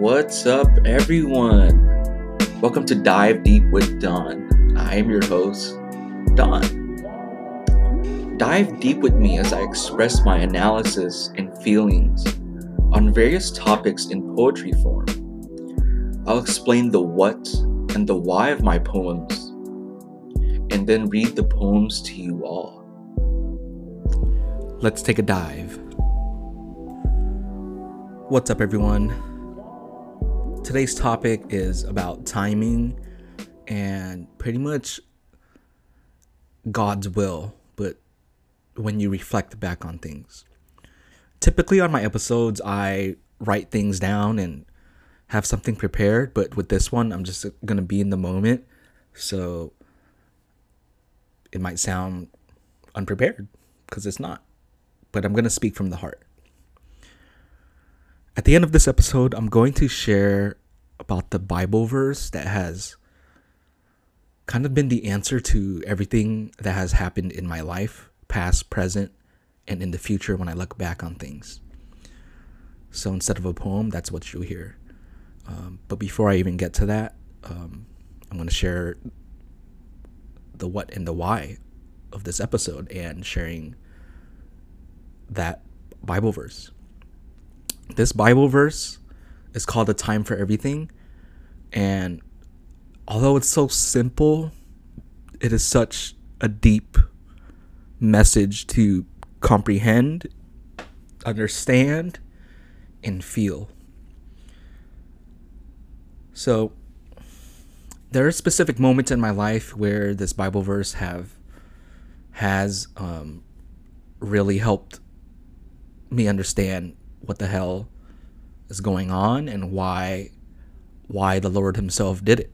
What's up, everyone? Welcome to Dive Deep with Don. I am your host, Don. Dive deep with me as I express my analysis and feelings on various topics in poetry form. I'll explain the what and the why of my poems, and then read the poems to you all. Let's take a dive. What's up, everyone? Today's topic is about timing and pretty much God's will, but when you reflect back on things. Typically, on my episodes, I write things down and have something prepared, but with this one, I'm just gonna be in the moment. So it might sound unprepared because it's not, but I'm gonna speak from the heart. At the end of this episode, I'm going to share about the Bible verse that has kind of been the answer to everything that has happened in my life, past, present, and in the future when I look back on things. So instead of a poem, that's what you'll hear. Um, but before I even get to that, um, I'm going to share the what and the why of this episode and sharing that Bible verse. This Bible verse is called A Time for Everything. And although it's so simple, it is such a deep message to comprehend, understand, and feel. So, there are specific moments in my life where this Bible verse have has um, really helped me understand what the hell is going on and why why the Lord himself did it.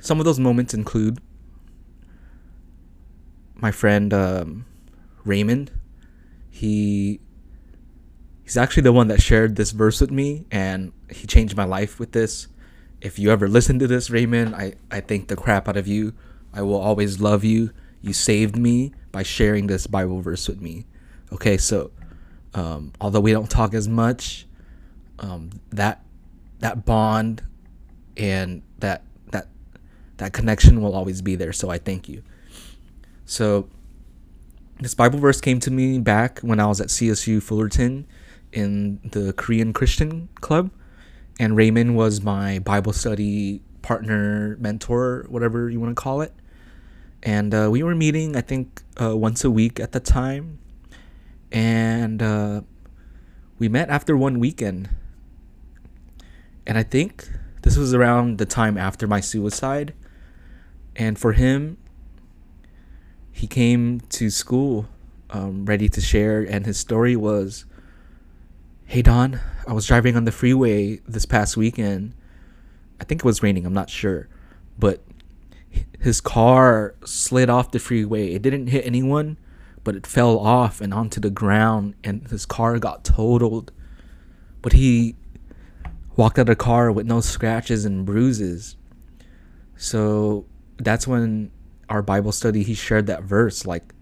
Some of those moments include my friend um, Raymond. He he's actually the one that shared this verse with me and he changed my life with this. If you ever listen to this, Raymond, I, I thank the crap out of you. I will always love you. You saved me by sharing this Bible verse with me. Okay, so um, although we don't talk as much, um, that that bond and that that that connection will always be there. So I thank you. So this Bible verse came to me back when I was at CSU Fullerton in the Korean Christian Club, and Raymond was my Bible study partner, mentor, whatever you want to call it and uh, we were meeting I think uh, once a week at the time, and uh, we met after one weekend, and I think this was around the time after my suicide, and for him, he came to school um, ready to share, and his story was. Hey Don, I was driving on the freeway this past weekend. I think it was raining, I'm not sure. But his car slid off the freeway. It didn't hit anyone, but it fell off and onto the ground, and his car got totaled. But he walked out of the car with no scratches and bruises. So that's when our Bible study he shared that verse like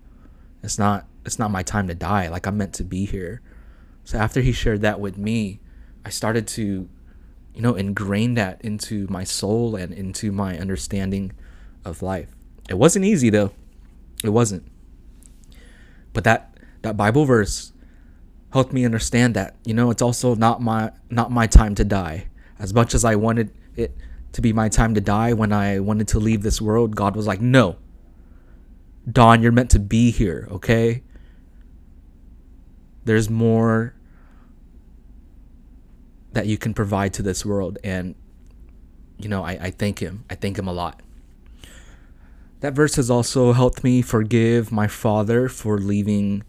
it's not it's not my time to die like I'm meant to be here. So after he shared that with me, I started to you know ingrain that into my soul and into my understanding of life. It wasn't easy though. It wasn't. But that that Bible verse helped me understand that, you know, it's also not my not my time to die. As much as I wanted it to be my time to die when I wanted to leave this world, God was like, "No. Don, you're meant to be here, okay? There's more that you can provide to this world and you know, I, I thank him. I thank him a lot. That verse has also helped me forgive my father for leaving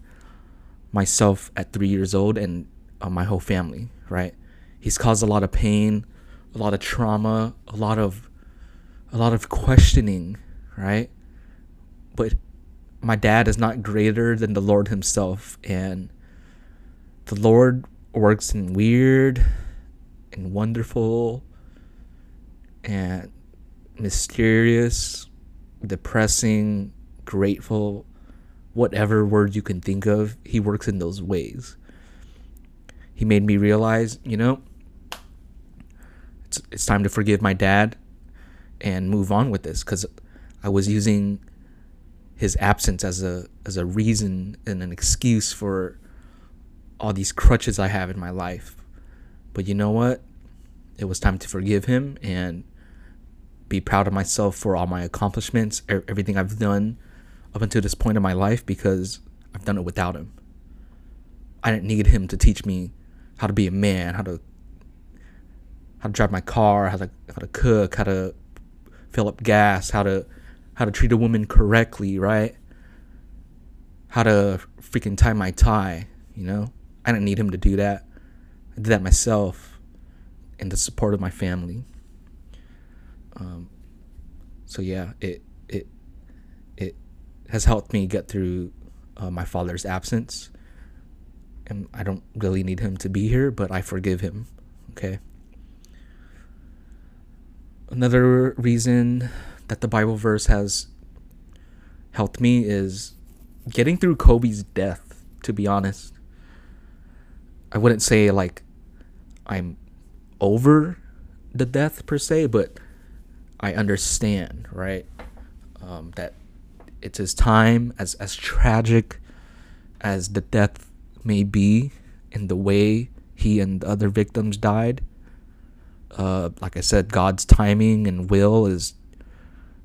myself at three years old and uh, my whole family, right? He's caused a lot of pain, a lot of trauma, a lot of a lot of questioning, right? But my dad is not greater than the Lord himself and the Lord works in weird and wonderful and mysterious depressing, grateful, whatever word you can think of, he works in those ways. he made me realize, you know, it's it's time to forgive my dad and move on with this cuz I was using his absence as a as a reason and an excuse for all these crutches I have in my life. But you know what? It was time to forgive him and be proud of myself for all my accomplishments, everything I've done up until this point in my life because I've done it without him. I didn't need him to teach me how to be a man, how to how to drive my car, how to how to cook, how to fill up gas, how to how to treat a woman correctly, right? How to freaking tie my tie, you know? I didn't need him to do that. I did that myself in the support of my family. Um, so yeah, it it it has helped me get through uh, my father's absence, and I don't really need him to be here, but I forgive him. Okay. Another reason that the Bible verse has helped me is getting through Kobe's death. To be honest, I wouldn't say like I'm over the death per se, but I understand, right? Um, that it's his time, as as tragic as the death may be, in the way he and the other victims died. Uh, like I said, God's timing and will is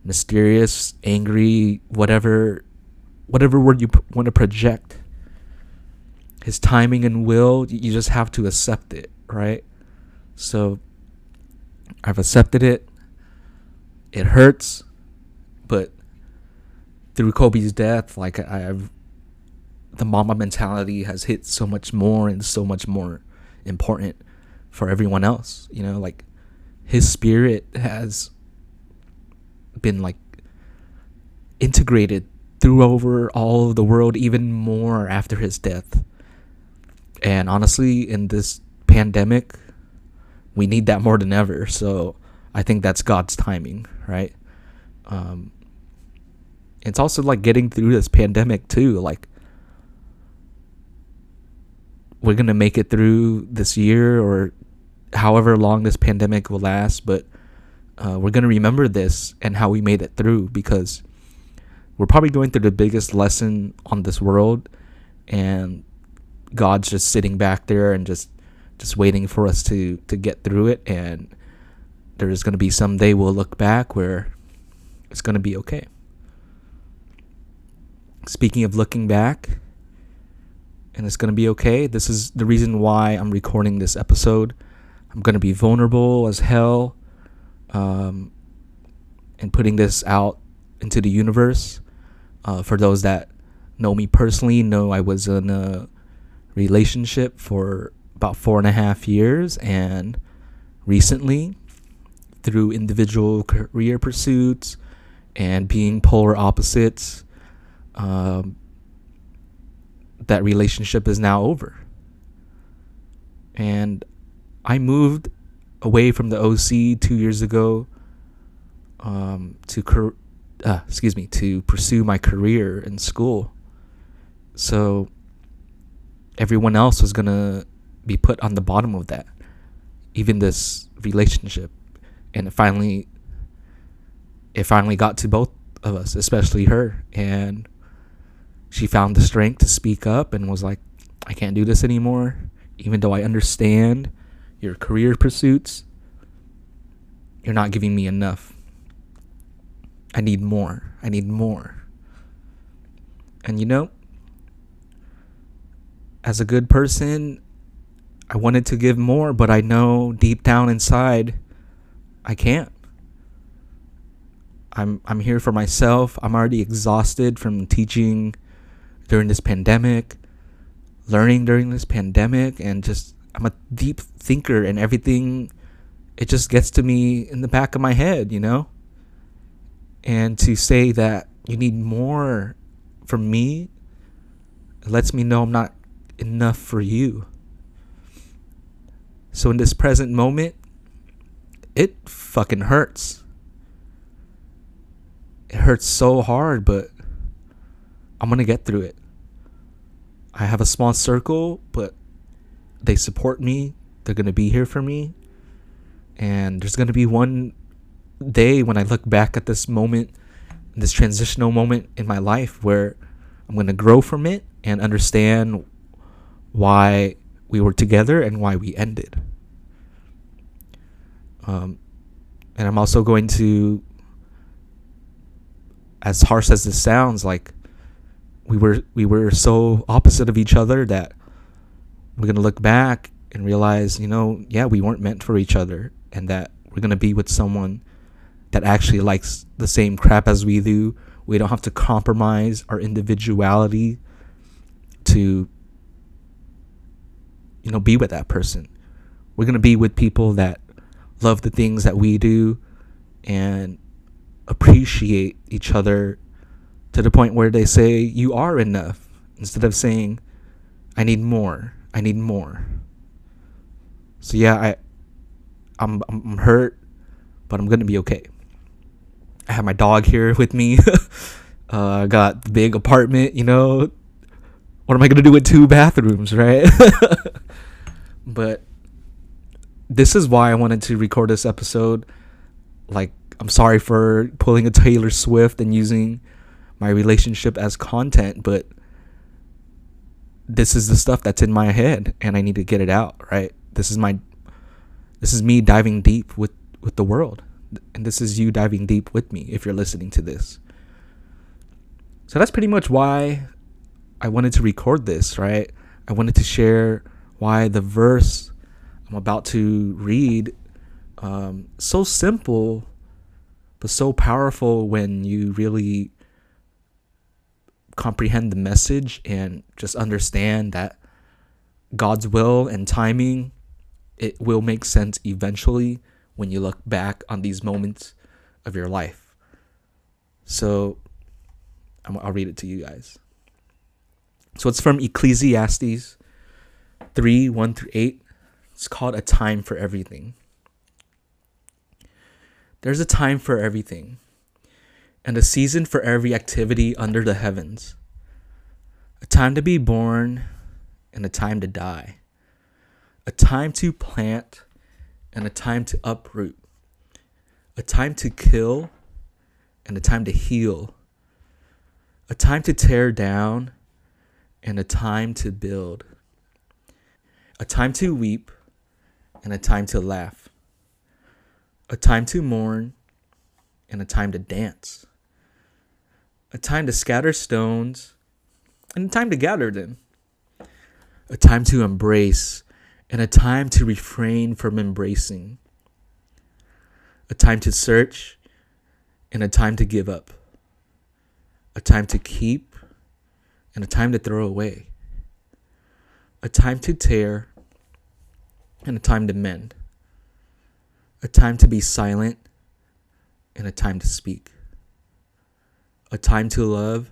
mysterious, angry, whatever, whatever word you want to project. His timing and will, you just have to accept it, right? So I've accepted it. It hurts, but through Kobe's death, like I've the Mamba mentality has hit so much more and so much more important for everyone else. You know, like his spirit has been like integrated through over all of the world even more after his death. And honestly, in this pandemic, we need that more than ever. So I think that's God's timing, right? Um, it's also like getting through this pandemic too. Like we're gonna make it through this year or however long this pandemic will last, but uh, we're gonna remember this and how we made it through because we're probably going through the biggest lesson on this world, and God's just sitting back there and just just waiting for us to to get through it and there's going to be some day we'll look back where it's going to be okay. Speaking of looking back, and it's going to be okay, this is the reason why I'm recording this episode. I'm going to be vulnerable as hell um, and putting this out into the universe. Uh, for those that know me personally, know I was in a relationship for about four and a half years, and recently through individual career pursuits and being polar opposites, um, that relationship is now over. And I moved away from the OC two years ago um, to uh, excuse me to pursue my career in school. So everyone else was gonna be put on the bottom of that, even this relationship and it finally it finally got to both of us, especially her, and she found the strength to speak up and was like, I can't do this anymore, even though I understand your career pursuits. You're not giving me enough. I need more. I need more. And you know, as a good person, I wanted to give more, but I know deep down inside I can't. I'm I'm here for myself. I'm already exhausted from teaching during this pandemic, learning during this pandemic and just I'm a deep thinker and everything it just gets to me in the back of my head, you know? And to say that you need more from me lets me know I'm not enough for you. So in this present moment, it fucking hurts. It hurts so hard, but I'm gonna get through it. I have a small circle, but they support me. They're going to be here for me. And there's going to be one day when I look back at this moment, this transitional moment in my life where I'm going to grow from it and understand why we were together and why we ended. Um, and I'm also going to, as harsh as this sounds, like we were we were so opposite of each other that we're gonna look back and realize, you know, yeah, we weren't meant for each other, and that we're gonna be with someone that actually likes the same crap as we do. We don't have to compromise our individuality to, you know, be with that person. We're gonna be with people that love the things that we do and appreciate each other to the point where they say you are enough instead of saying I need more. I need more. So yeah, I I'm I'm hurt, but I'm going to be okay. I have my dog here with me. uh, I got the big apartment, you know. What am I going to do with two bathrooms, right? but this is why I wanted to record this episode. Like, I'm sorry for pulling a Taylor Swift and using my relationship as content, but this is the stuff that's in my head and I need to get it out, right? This is my this is me diving deep with with the world. And this is you diving deep with me if you're listening to this. So that's pretty much why I wanted to record this, right? I wanted to share why the verse I'm about to read um, so simple but so powerful when you really comprehend the message and just understand that God's will and timing it will make sense eventually when you look back on these moments of your life. So I'll read it to you guys. So it's from Ecclesiastes 3 1 through 8. It's called A Time for Everything. There's a time for everything, and a season for every activity under the heavens. A time to be born and a time to die. A time to plant and a time to uproot. A time to kill and a time to heal. A time to tear down and a time to build. A time to weep and a time to laugh, a time to mourn and a time to dance, a time to scatter stones and a time to gather them, a time to embrace and a time to refrain from embracing, a time to search and a time to give up, a time to keep and a time to throw away, a time to tear and a time to mend, a time to be silent and a time to speak, a time to love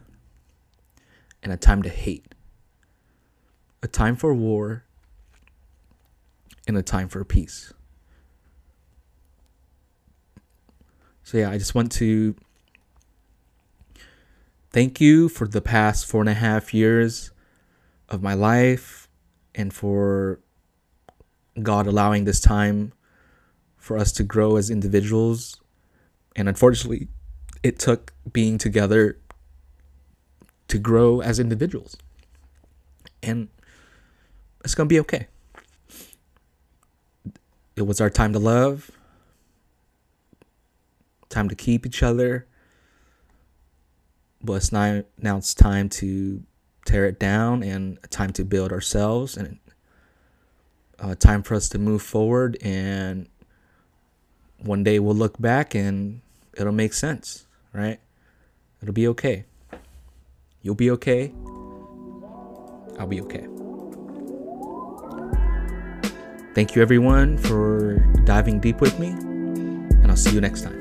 and a time to hate, a time for war and a time for peace. So, yeah, I just want to thank you for the past four and a half years of my life and for God allowing this time for us to grow as individuals. And unfortunately, it took being together to grow as individuals. And it's going to be okay. It was our time to love, time to keep each other. But it's now, now it's time to tear it down and time to build ourselves and uh, time for us to move forward and one day we'll look back and it'll make sense right? It'll be okay. You'll be okay. I'll be okay. Thank you everyone for diving deep with me and i'll see you next time